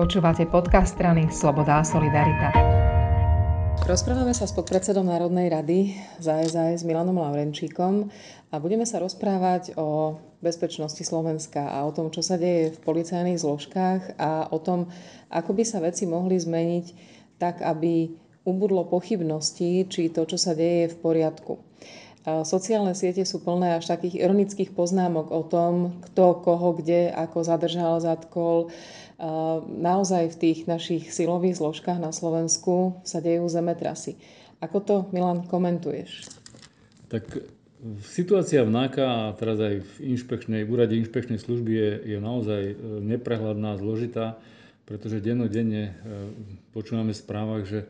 Počúvate podcast strany Sloboda a Solidarita. Rozprávame sa s podpredsedom Národnej rady za SAS Milanom Laurenčíkom a budeme sa rozprávať o bezpečnosti Slovenska a o tom, čo sa deje v policajných zložkách a o tom, ako by sa veci mohli zmeniť tak, aby ubudlo pochybnosti, či to, čo sa deje, je v poriadku. Sociálne siete sú plné až takých ironických poznámok o tom, kto koho kde, ako zadržal, zatkol, naozaj v tých našich silových zložkách na Slovensku sa dejú zemetrasy. Ako to, Milan, komentuješ? Tak situácia v NAKA a teraz aj v inšpekčnej, v úrade inšpekčnej služby je, je naozaj e, neprehľadná, zložitá, pretože dennodenne e, počúvame v správach, že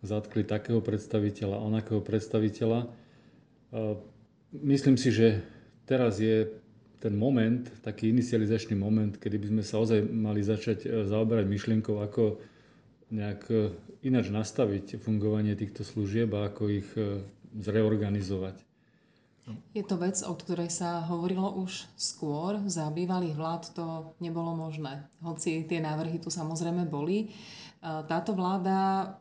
zatkli takého predstaviteľa, onakého predstaviteľa. E, myslím si, že teraz je ten moment, taký inicializačný moment, kedy by sme sa ozaj mali začať e, zaoberať myšlienkou, ako nejak e, ináč nastaviť fungovanie týchto služieb a ako ich e, zreorganizovať. Je to vec, o ktorej sa hovorilo už skôr. Za bývalých vlád to nebolo možné. Hoci tie návrhy tu samozrejme boli. Táto vláda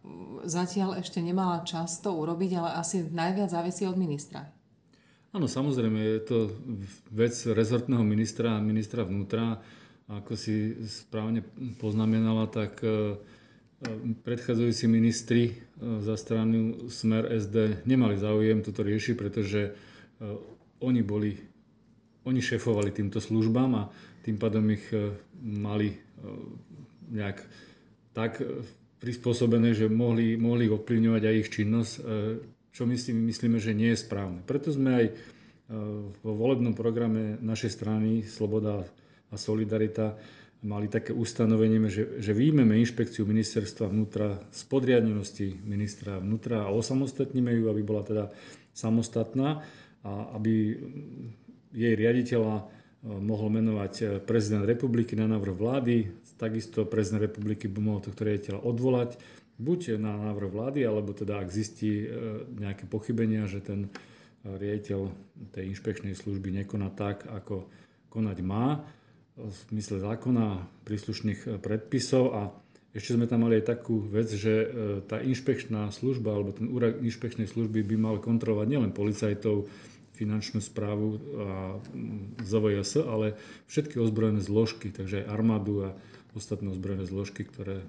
zatiaľ ešte nemala čas to urobiť, ale asi najviac závisí od ministra. Áno, samozrejme, je to vec rezortného ministra a ministra vnútra. Ako si správne poznamenala, tak e, e, predchádzajúci ministri e, za stranu Smer SD nemali záujem toto riešiť, pretože oni boli, oni šefovali týmto službám a tým pádom ich mali nejak tak prispôsobené, že mohli, mohli ovplyvňovať aj ich činnosť, čo myslím, myslíme, že nie je správne. Preto sme aj vo volebnom programe našej strany Sloboda a Solidarita mali také ustanovenie, že, že výjmeme inšpekciu ministerstva vnútra z podriadenosti ministra vnútra a osamostatníme ju, aby bola teda samostatná a aby jej riaditeľa e, mohol menovať e, prezident republiky na návrh vlády, takisto prezident republiky by mohol tohto riaditeľa odvolať buď na návrh vlády, alebo teda ak zistí e, nejaké pochybenia, že ten riaditeľ tej inšpekčnej služby nekoná tak, ako konať má v zmysle zákona príslušných predpisov. A ešte sme tam mali aj takú vec, že tá inšpekčná služba alebo ten úrad inšpekčnej služby by mal kontrolovať nielen policajtov, finančnú správu a ZVS, ale všetky ozbrojené zložky, takže aj armádu a ostatné ozbrojené zložky, ktoré e,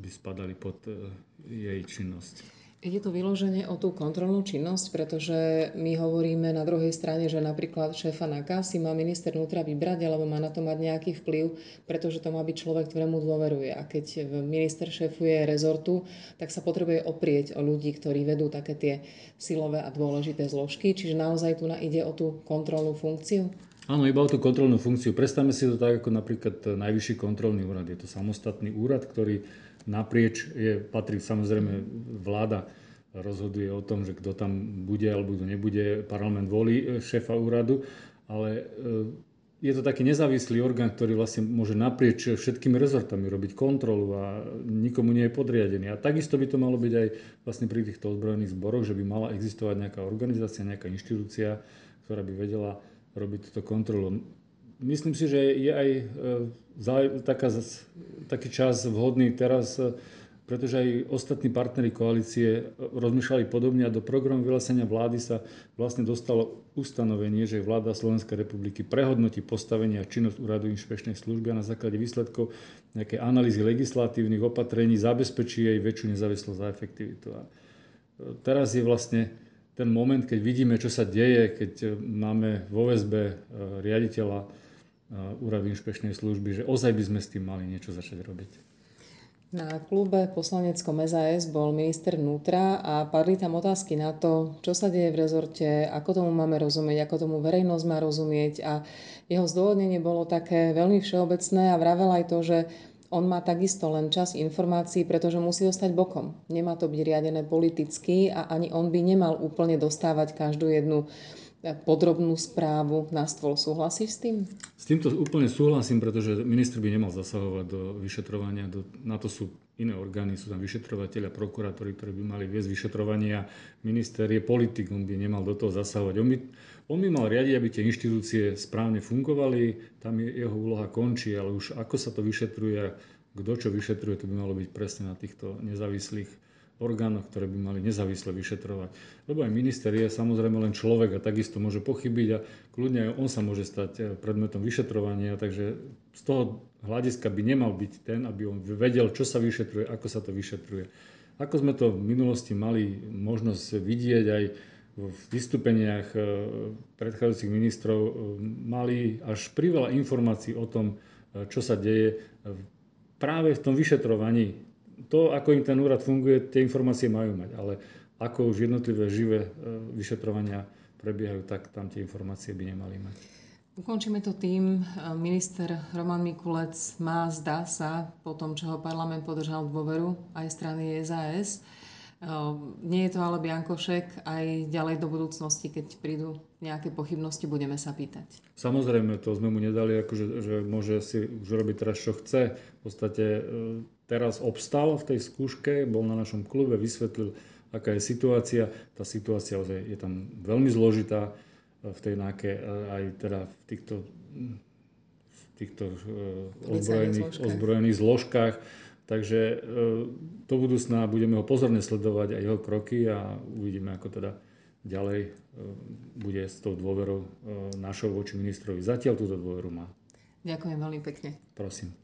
by spadali pod e, jej činnosť. Ide to vyloženie o tú kontrolnú činnosť, pretože my hovoríme na druhej strane, že napríklad šéfa NAKA si má minister vnútra vybrať, alebo má na to mať nejaký vplyv, pretože to má byť človek, ktorému dôveruje. A keď minister šéfuje rezortu, tak sa potrebuje oprieť o ľudí, ktorí vedú také tie silové a dôležité zložky. Čiže naozaj tu ide o tú kontrolnú funkciu? Áno, iba o tú kontrolnú funkciu. Predstavme si to tak, ako napríklad Najvyšší kontrolný úrad. Je to samostatný úrad, ktorý naprieč je, patrí samozrejme vláda rozhoduje o tom, že kto tam bude alebo kto nebude. Parlament volí e, šéfa úradu, ale e, je to taký nezávislý orgán, ktorý vlastne môže naprieč všetkými rezortami robiť kontrolu a nikomu nie je podriadený. A takisto by to malo byť aj vlastne pri týchto ozbrojených zboroch, že by mala existovať nejaká organizácia, nejaká inštitúcia, ktorá by vedela robiť túto kontrolu. Myslím si, že je aj e, taká, taký čas vhodný teraz, e, pretože aj ostatní partnery koalície e, rozmýšľali podobne a do programu vyhlásenia vlády sa vlastne dostalo ustanovenie, že vláda Slovenskej republiky prehodnotí postavenie a činnosť úradu inšpekčnej služby a na základe výsledkov nejakej analýzy legislatívnych opatrení zabezpečí jej väčšiu nezávislosť a efektivitu. A teraz je vlastne ten moment, keď vidíme, čo sa deje, keď e, máme vo väzbe e, riaditeľa e, úradu inšpečnej služby, že ozaj by sme s tým mali niečo začať robiť. Na klube poslaneckom SAS bol minister vnútra a padli tam otázky na to, čo sa deje v rezorte, ako tomu máme rozumieť, ako tomu verejnosť má rozumieť a jeho zdôvodnenie bolo také veľmi všeobecné a vravel aj to, že on má takisto len čas informácií, pretože musí ostať bokom. Nemá to byť riadené politicky a ani on by nemal úplne dostávať každú jednu podrobnú správu na stôl. Súhlasíš s tým? S týmto úplne súhlasím, pretože minister by nemal zasahovať do vyšetrovania. Do, na to sú iné orgány, sú tam vyšetrovateľia, prokurátori, ktorí by mali viesť vyšetrovania. Minister je politik, on by nemal do toho zasahovať. On by, on by mal riadiť, aby tie inštitúcie správne fungovali, tam je, jeho úloha končí, ale už ako sa to vyšetruje, kto čo vyšetruje, to by malo byť presne na týchto nezávislých orgánoch, ktoré by mali nezávisle vyšetrovať. Lebo aj minister je samozrejme len človek a takisto môže pochybiť a kľudne aj on sa môže stať eh, predmetom vyšetrovania, takže z toho hľadiska by nemal byť ten, aby on vedel, čo sa vyšetruje, ako sa to vyšetruje. Ako sme to v minulosti mali možnosť vidieť aj v vystúpeniach eh, predchádzajúcich ministrov, eh, mali až priveľa informácií o tom, čo sa deje práve v tom vyšetrovaní to, ako im ten úrad funguje, tie informácie majú mať, ale ako už jednotlivé živé e, vyšetrovania prebiehajú, tak tam tie informácie by nemali mať. Ukončíme to tým, e, minister Roman Mikulec má, zdá sa, po tom, čo ho parlament podržal dôveru aj strany SAS. E, nie je to ale Biankošek, aj ďalej do budúcnosti, keď prídu nejaké pochybnosti, budeme sa pýtať. Samozrejme, to sme mu nedali, akože, že môže si už robiť teraz, čo chce. V podstate teraz obstal v tej skúške, bol na našom klube, vysvetlil, aká je situácia. Tá situácia je tam veľmi zložitá v tej náke, aj teda v týchto, v týchto e, ozbrojených, ozbrojených zložkách. Takže e, do budúcna budeme ho pozorne sledovať aj jeho kroky a uvidíme, ako teda ďalej e, bude s tou dôverou našou voči ministrovi. Zatiaľ túto dôveru má. Ďakujem veľmi pekne. Prosím.